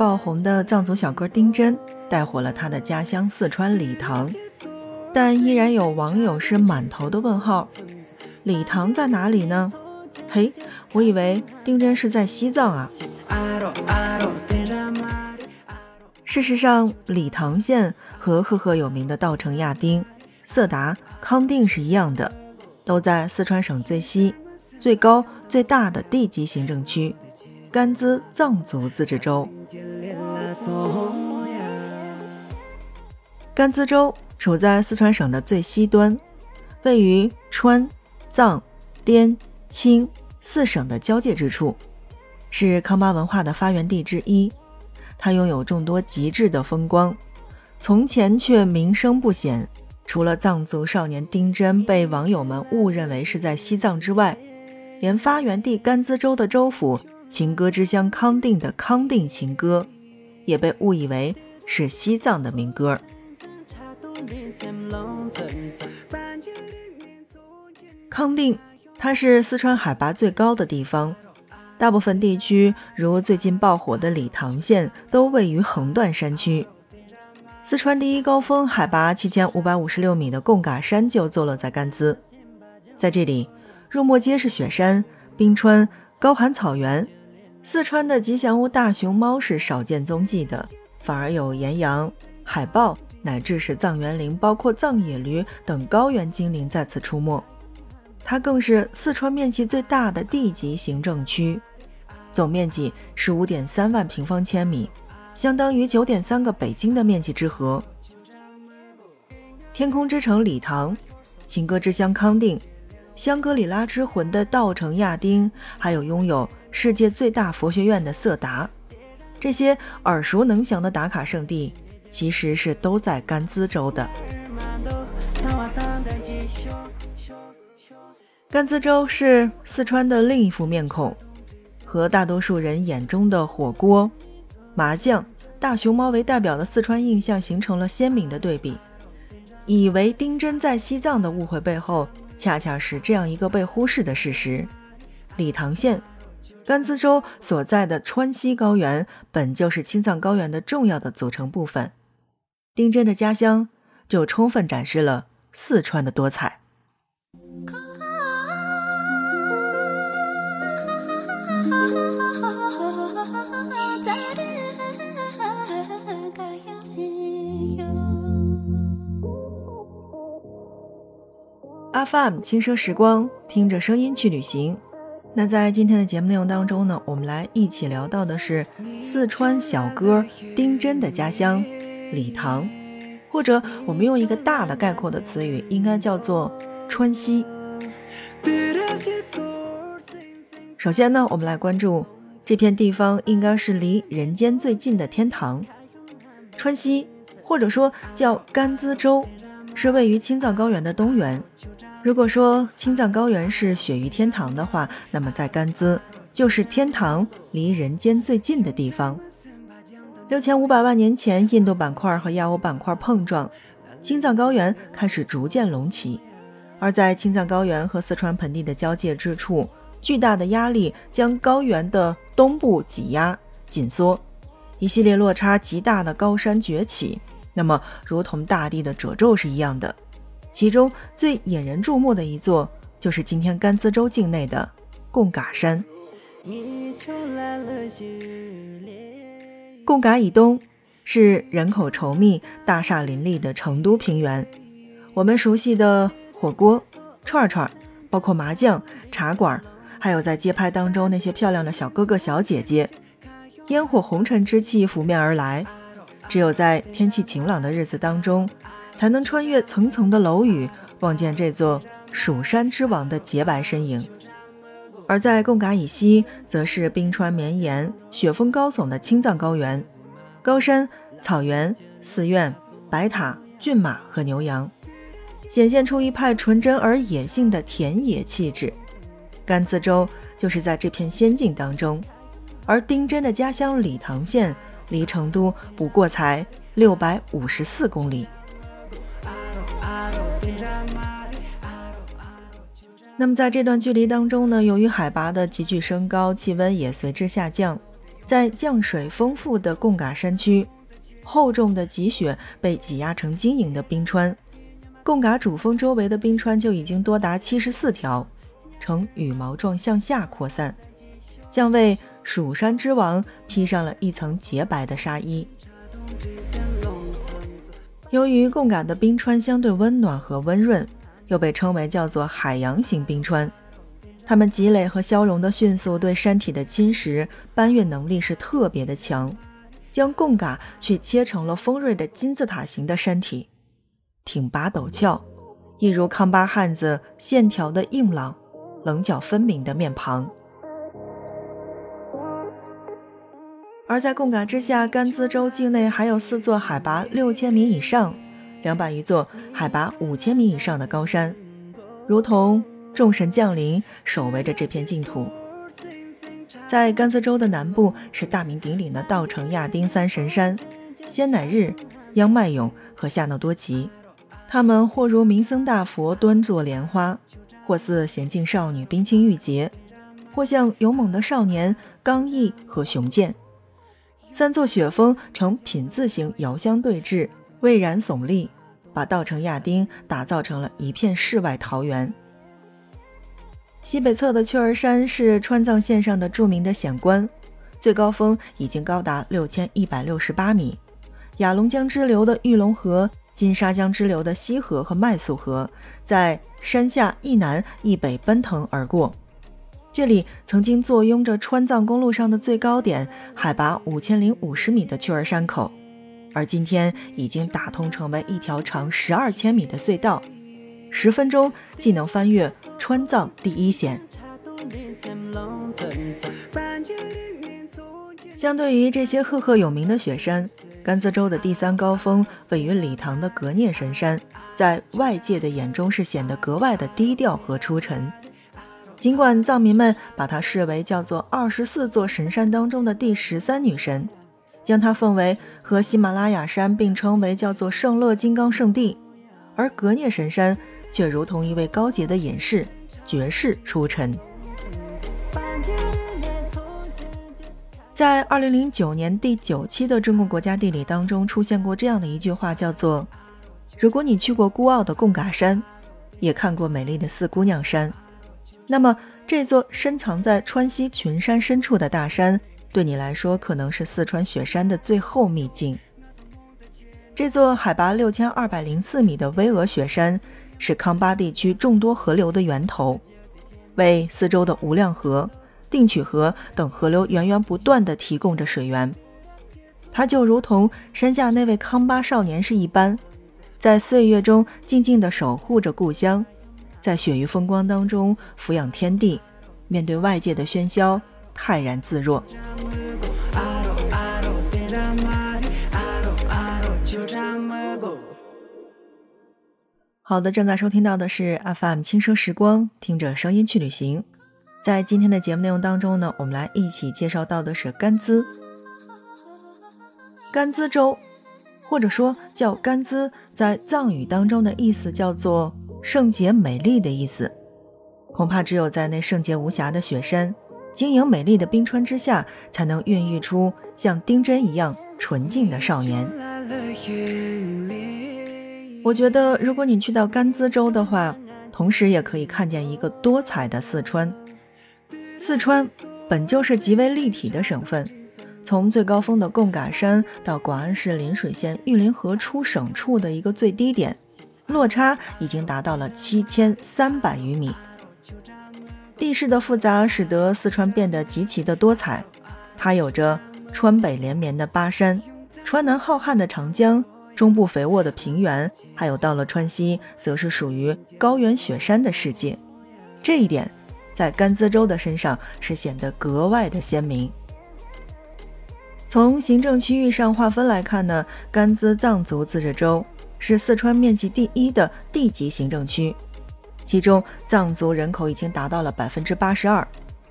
爆红的藏族小哥丁真带火了他的家乡四川理塘，但依然有网友是满头的问号：理塘在哪里呢？嘿，我以为丁真是在西藏啊。事实上，理塘县和赫赫有名的稻城亚丁、色达、康定是一样的，都在四川省最西、最高、最大的地级行政区——甘孜藏族自治州。甘孜州处在四川省的最西端，位于川、藏、滇、青四省的交界之处，是康巴文化的发源地之一。它拥有众多极致的风光，从前却名声不显。除了藏族少年丁真被网友们误认为是在西藏之外，连发源地甘孜州的州府情歌之乡康定的康定情歌，也被误以为是西藏的民歌。康定，它是四川海拔最高的地方。大部分地区，如最近爆火的理塘县，都位于横断山区。四川第一高峰，海拔七千五百五十六米的贡嘎山就坐落在甘孜。在这里，入没皆是雪山、冰川、高寒草原。四川的吉祥物大熊猫是少见踪迹的，反而有岩羊、海豹，乃至是藏原羚，包括藏野驴等高原精灵在此出没。它更是四川面积最大的地级行政区。总面积十五点三万平方千米，相当于九点三个北京的面积之和。天空之城理塘，情歌之乡康定，香格里拉之魂的稻城亚丁，还有拥有世界最大佛学院的色达，这些耳熟能详的打卡圣地，其实是都在甘孜州的。甘孜州是四川的另一副面孔。和大多数人眼中的火锅、麻将、大熊猫为代表的四川印象形成了鲜明的对比。以为丁真在西藏的误会背后，恰恰是这样一个被忽视的事实：理塘县，甘孜州所在的川西高原，本就是青藏高原的重要的组成部分。丁真的家乡，就充分展示了四川的多彩。FM 轻奢时光，听着声音去旅行。那在今天的节目内容当中呢，我们来一起聊到的是四川小哥丁真的家乡理塘，或者我们用一个大的概括的词语，应该叫做川西。首先呢，我们来关注这片地方，应该是离人间最近的天堂——川西，或者说叫甘孜州，是位于青藏高原的东缘。如果说青藏高原是雪域天堂的话，那么在甘孜就是天堂离人间最近的地方。六千五百万年前，印度板块和亚欧板块碰撞，青藏高原开始逐渐隆起。而在青藏高原和四川盆地的交界之处，巨大的压力将高原的东部挤压紧缩，一系列落差极大的高山崛起，那么如同大地的褶皱是一样的。其中最引人注目的一座，就是今天甘孜州境内的贡嘎山。贡嘎以东是人口稠密、大厦林立的成都平原。我们熟悉的火锅、串串，包括麻将、茶馆，还有在街拍当中那些漂亮的小哥哥小姐姐，烟火红尘之气拂面而来。只有在天气晴朗的日子当中。才能穿越层层的楼宇，望见这座蜀山之王的洁白身影。而在贡嘎以西，则是冰川绵延、雪峰高耸的青藏高原，高山、草原、寺院、白塔、骏马和牛羊，显现出一派纯真而野性的田野气质。甘孜州就是在这片仙境当中，而丁真的家乡理塘县离成都不过才六百五十四公里。那么在这段距离当中呢，由于海拔的急剧升高，气温也随之下降，在降水丰富的贡嘎山区，厚重的积雪被挤压成晶莹的冰川。贡嘎主峰周围的冰川就已经多达七十四条，呈羽毛状向下扩散，像为蜀山之王披上了一层洁白的纱衣。由于贡嘎的冰川相对温暖和温润，又被称为叫做海洋型冰川。它们积累和消融的迅速，对山体的侵蚀搬运能力是特别的强，将贡嘎却切成了锋锐的金字塔形的山体，挺拔陡峭，一如康巴汉子线条的硬朗、棱角分明的面庞。而在贡嘎之下，甘孜州境内还有四座海拔六千米以上、两百余座海拔五千米以上的高山，如同。众神降临，守卫着这片净土。在甘孜州的南部是大名鼎鼎的稻城亚丁三神山：仙乃日、央迈勇和夏诺多吉。他们或如明僧大佛端坐莲花，或似娴静少女冰清玉洁，或像勇猛的少年刚毅和雄健。三座雪峰呈品字形遥相对峙，巍然耸立，把稻城亚丁打造成了一片世外桃源。西北侧的雀儿山是川藏线上的著名的险关，最高峰已经高达六千一百六十八米。雅龙江支流的玉龙河、金沙江支流的西河和麦宿河在山下一南一北奔腾而过。这里曾经坐拥着川藏公路上的最高点，海拔五千零五十米的雀儿山口，而今天已经打通成为一条长十二千米的隧道。十分钟既能翻越川藏第一险。相对于这些赫赫有名的雪山，甘孜州的第三高峰位于理塘的格聂神山，在外界的眼中是显得格外的低调和出尘。尽管藏民们把它视为叫做二十四座神山当中的第十三女神，将它奉为和喜马拉雅山并称为叫做圣乐金刚圣地，而格聂神山。却如同一位高洁的隐士、绝世出尘。在二零零九年第九期的《中国国家地理》当中出现过这样的一句话，叫做：“如果你去过孤傲的贡嘎山，也看过美丽的四姑娘山，那么这座深藏在川西群山深处的大山，对你来说可能是四川雪山的最后秘境。这座海拔六千二百零四米的巍峨雪山。”是康巴地区众多河流的源头，为四周的无量河、定曲河等河流源源不断地提供着水源。它就如同山下那位康巴少年是一般，在岁月中静静地守护着故乡，在雪域风光当中俯仰天地，面对外界的喧嚣，泰然自若。好的，正在收听到的是 FM 轻奢时光，听着声音去旅行。在今天的节目内容当中呢，我们来一起介绍到的是甘孜。甘孜州，或者说叫甘孜，在藏语当中的意思叫做圣洁美丽的意思。恐怕只有在那圣洁无瑕的雪山、晶莹美丽的冰川之下，才能孕育出像丁真一样纯净的少年。我觉得，如果你去到甘孜州的话，同时也可以看见一个多彩的四川。四川本就是极为立体的省份，从最高峰的贡嘎山到广安市邻水县玉林河出省处的一个最低点，落差已经达到了七千三百余米。地势的复杂使得四川变得极其的多彩，它有着川北连绵的巴山，川南浩瀚的长江。中部肥沃的平原，还有到了川西，则是属于高原雪山的世界。这一点，在甘孜州的身上是显得格外的鲜明。从行政区域上划分来看呢，甘孜藏族自治州是四川面积第一的地级行政区，其中藏族人口已经达到了百分之八十二，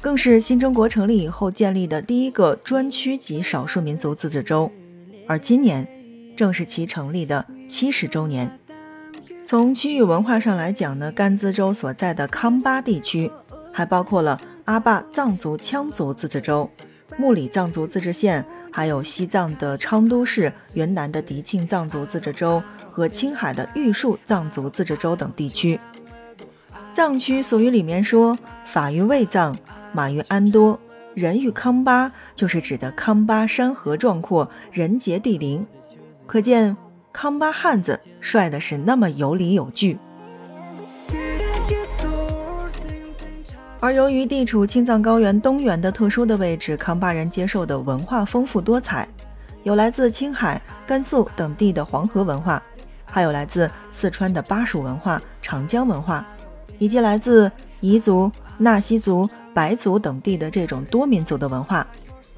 更是新中国成立以后建立的第一个专区级少数民族自治州。而今年。正是其成立的七十周年。从区域文化上来讲呢，甘孜州所在的康巴地区，还包括了阿坝藏族羌族自治州、木里藏族自治县，还有西藏的昌都市、云南的迪庆藏族自治州和青海的玉树藏族自治州等地区。藏区俗语里面说：“法于卫藏，马于安多，人于康巴”，就是指的康巴山河壮阔，人杰地灵。可见康巴汉子帅的是那么有理有据。而由于地处青藏高原东缘的特殊的位置，康巴人接受的文化丰富多彩，有来自青海、甘肃等地的黄河文化，还有来自四川的巴蜀文化、长江文化，以及来自彝族、纳西族、白族等地的这种多民族的文化，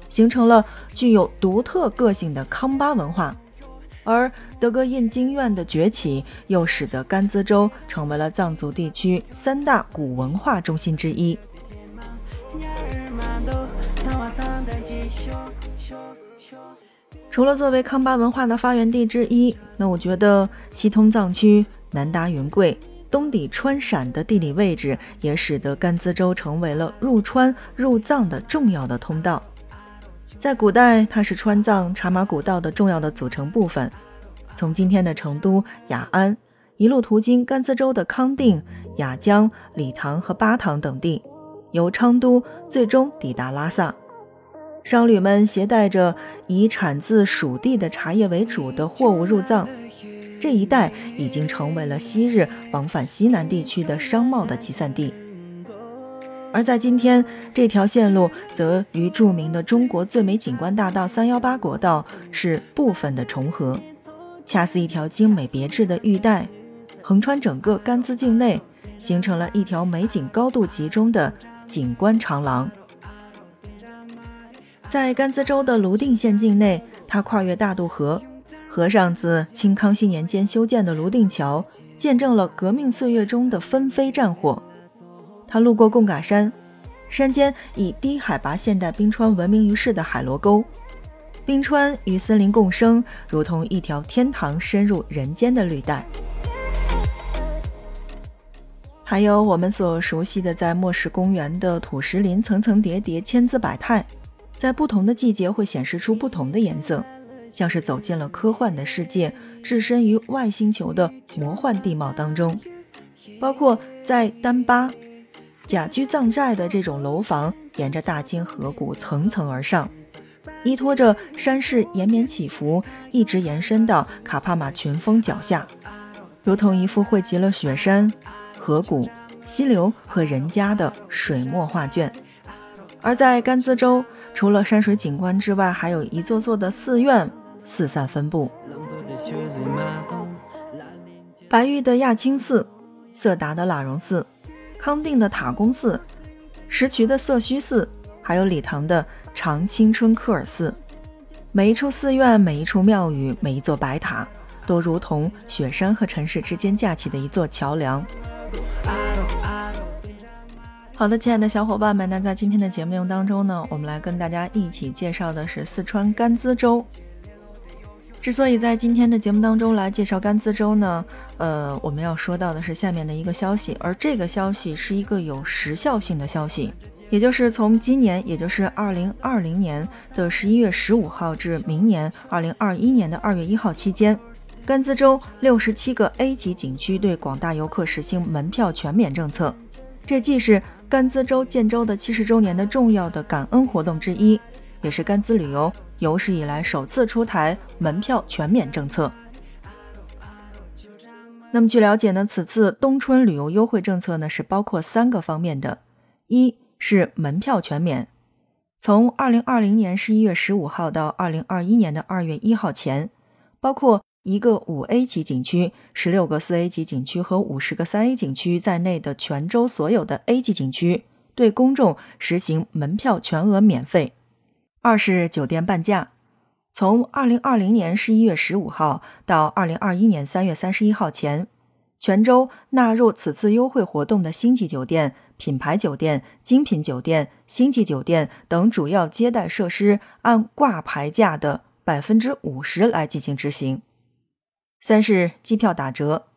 形成了具有独特个性的康巴文化。而德格印经院的崛起，又使得甘孜州成为了藏族地区三大古文化中心之一。除了作为康巴文化的发源地之一，那我觉得西通藏区南达云贵，东抵川陕的地理位置，也使得甘孜州成为了入川入藏的重要的通道。在古代，它是川藏茶马古道的重要的组成部分。从今天的成都、雅安，一路途经甘孜州的康定、雅江、理塘和巴塘等地，由昌都最终抵达拉萨。商旅们携带着以产自蜀地的茶叶为主的货物入藏，这一带已经成为了昔日往返西南地区的商贸的集散地。而在今天，这条线路则与著名的中国最美景观大道三幺八国道是部分的重合，恰似一条精美别致的玉带，横穿整个甘孜境内，形成了一条美景高度集中的景观长廊。在甘孜州的泸定县境内，它跨越大渡河，河上自清康熙年间修建的泸定桥，见证了革命岁月中的纷飞战火。他路过贡嘎山，山间以低海拔现代冰川闻名于世的海螺沟，冰川与森林共生，如同一条天堂深入人间的绿带。还有我们所熟悉的在莫石公园的土石林，层层叠叠，千姿百态，在不同的季节会显示出不同的颜色，像是走进了科幻的世界，置身于外星球的魔幻地貌当中。包括在丹巴。甲居藏寨的这种楼房，沿着大金河谷层层而上，依托着山势延绵起伏，一直延伸到卡帕马群峰脚下，如同一幅汇集了雪山、河谷、溪流和人家的水墨画卷。而在甘孜州，除了山水景观之外，还有一座座的寺院四散分布：白玉的亚青寺、色达的喇荣寺。康定的塔公寺、石渠的色须寺，还有理塘的长青春科尔寺，每一处寺院、每一处庙宇、每一座白塔，都如同雪山和城市之间架起的一座桥梁。好的，亲爱的小伙伴们，那在今天的节目当中呢，我们来跟大家一起介绍的是四川甘孜州。之所以在今天的节目当中来介绍甘孜州呢，呃，我们要说到的是下面的一个消息，而这个消息是一个有时效性的消息，也就是从今年，也就是二零二零年的十一月十五号至明年二零二一年的二月一号期间，甘孜州六十七个 A 级景区对广大游客实行门票全免政策，这既是甘孜州建州的七十周年的重要的感恩活动之一。也是甘孜旅游有史以来首次出台门票全免政策。那么据了解呢，此次冬春旅游优惠政策呢是包括三个方面的：一是门票全免，从二零二零年十一月十五号到二零二一年的二月一号前，包括一个五 A 级景区、十六个四 A 级景区和五十个三 A 景区在内的全州所有的 A 级景区，对公众实行门票全额免费。二是酒店半价，从二零二零年十一月十五号到二零二一年三月三十一号前，泉州纳入此次优惠活动的星级酒店、品牌酒店、精品酒店、星级酒店等主要接待设施，按挂牌价的百分之五十来进行执行。三是机票打折，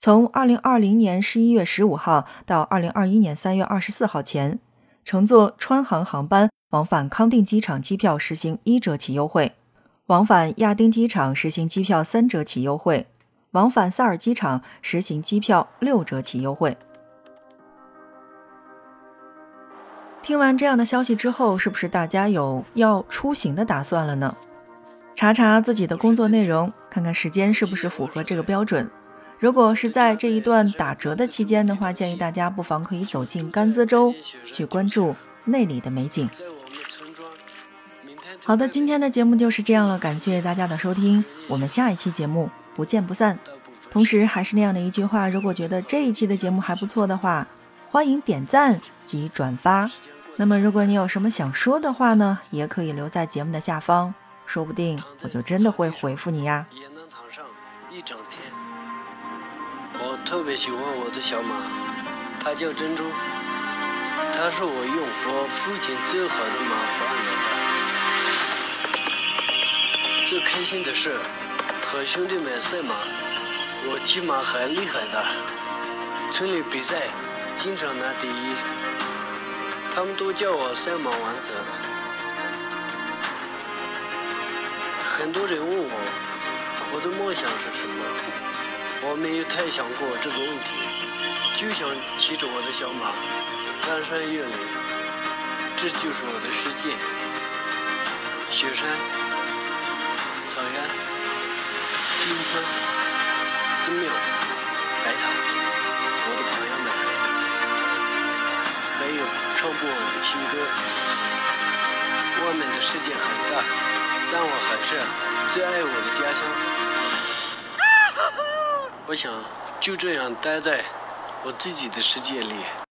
从二零二零年十一月十五号到二零二一年三月二十四号前，乘坐川航航班。往返康定机场机票实行一折起优惠，往返亚丁机场实行机票三折起优惠，往返萨尔机场实行机票六折起优惠。听完这样的消息之后，是不是大家有要出行的打算了呢？查查自己的工作内容，看看时间是不是符合这个标准。如果是在这一段打折的期间的话，建议大家不妨可以走进甘孜州，去关注那里的美景。好的，今天的节目就是这样了，感谢大家的收听，我们下一期节目不见不散。同时，还是那样的一句话，如果觉得这一期的节目还不错的话，欢迎点赞及转发。那么，如果你有什么想说的话呢，也可以留在节目的下方，说不定我就真的会回复你呀。也能躺上一整天。我特别喜欢我的小马，它叫珍珠，它是我用我父亲最好的马换来的。最开心的是和兄弟们赛马，我骑马很厉害的，村里比赛经常拿第一。他们都叫我赛马王子。很多人问我，我的梦想是什么？我没有太想过这个问题，就想骑着我的小马，翻山越岭，这就是我的世界。雪山、草原、冰川、寺庙、白塔，我的朋友们，还有。唱不完的情歌。外面的世界很大，但我还是最爱我的家乡。我想就这样待在我自己的世界里。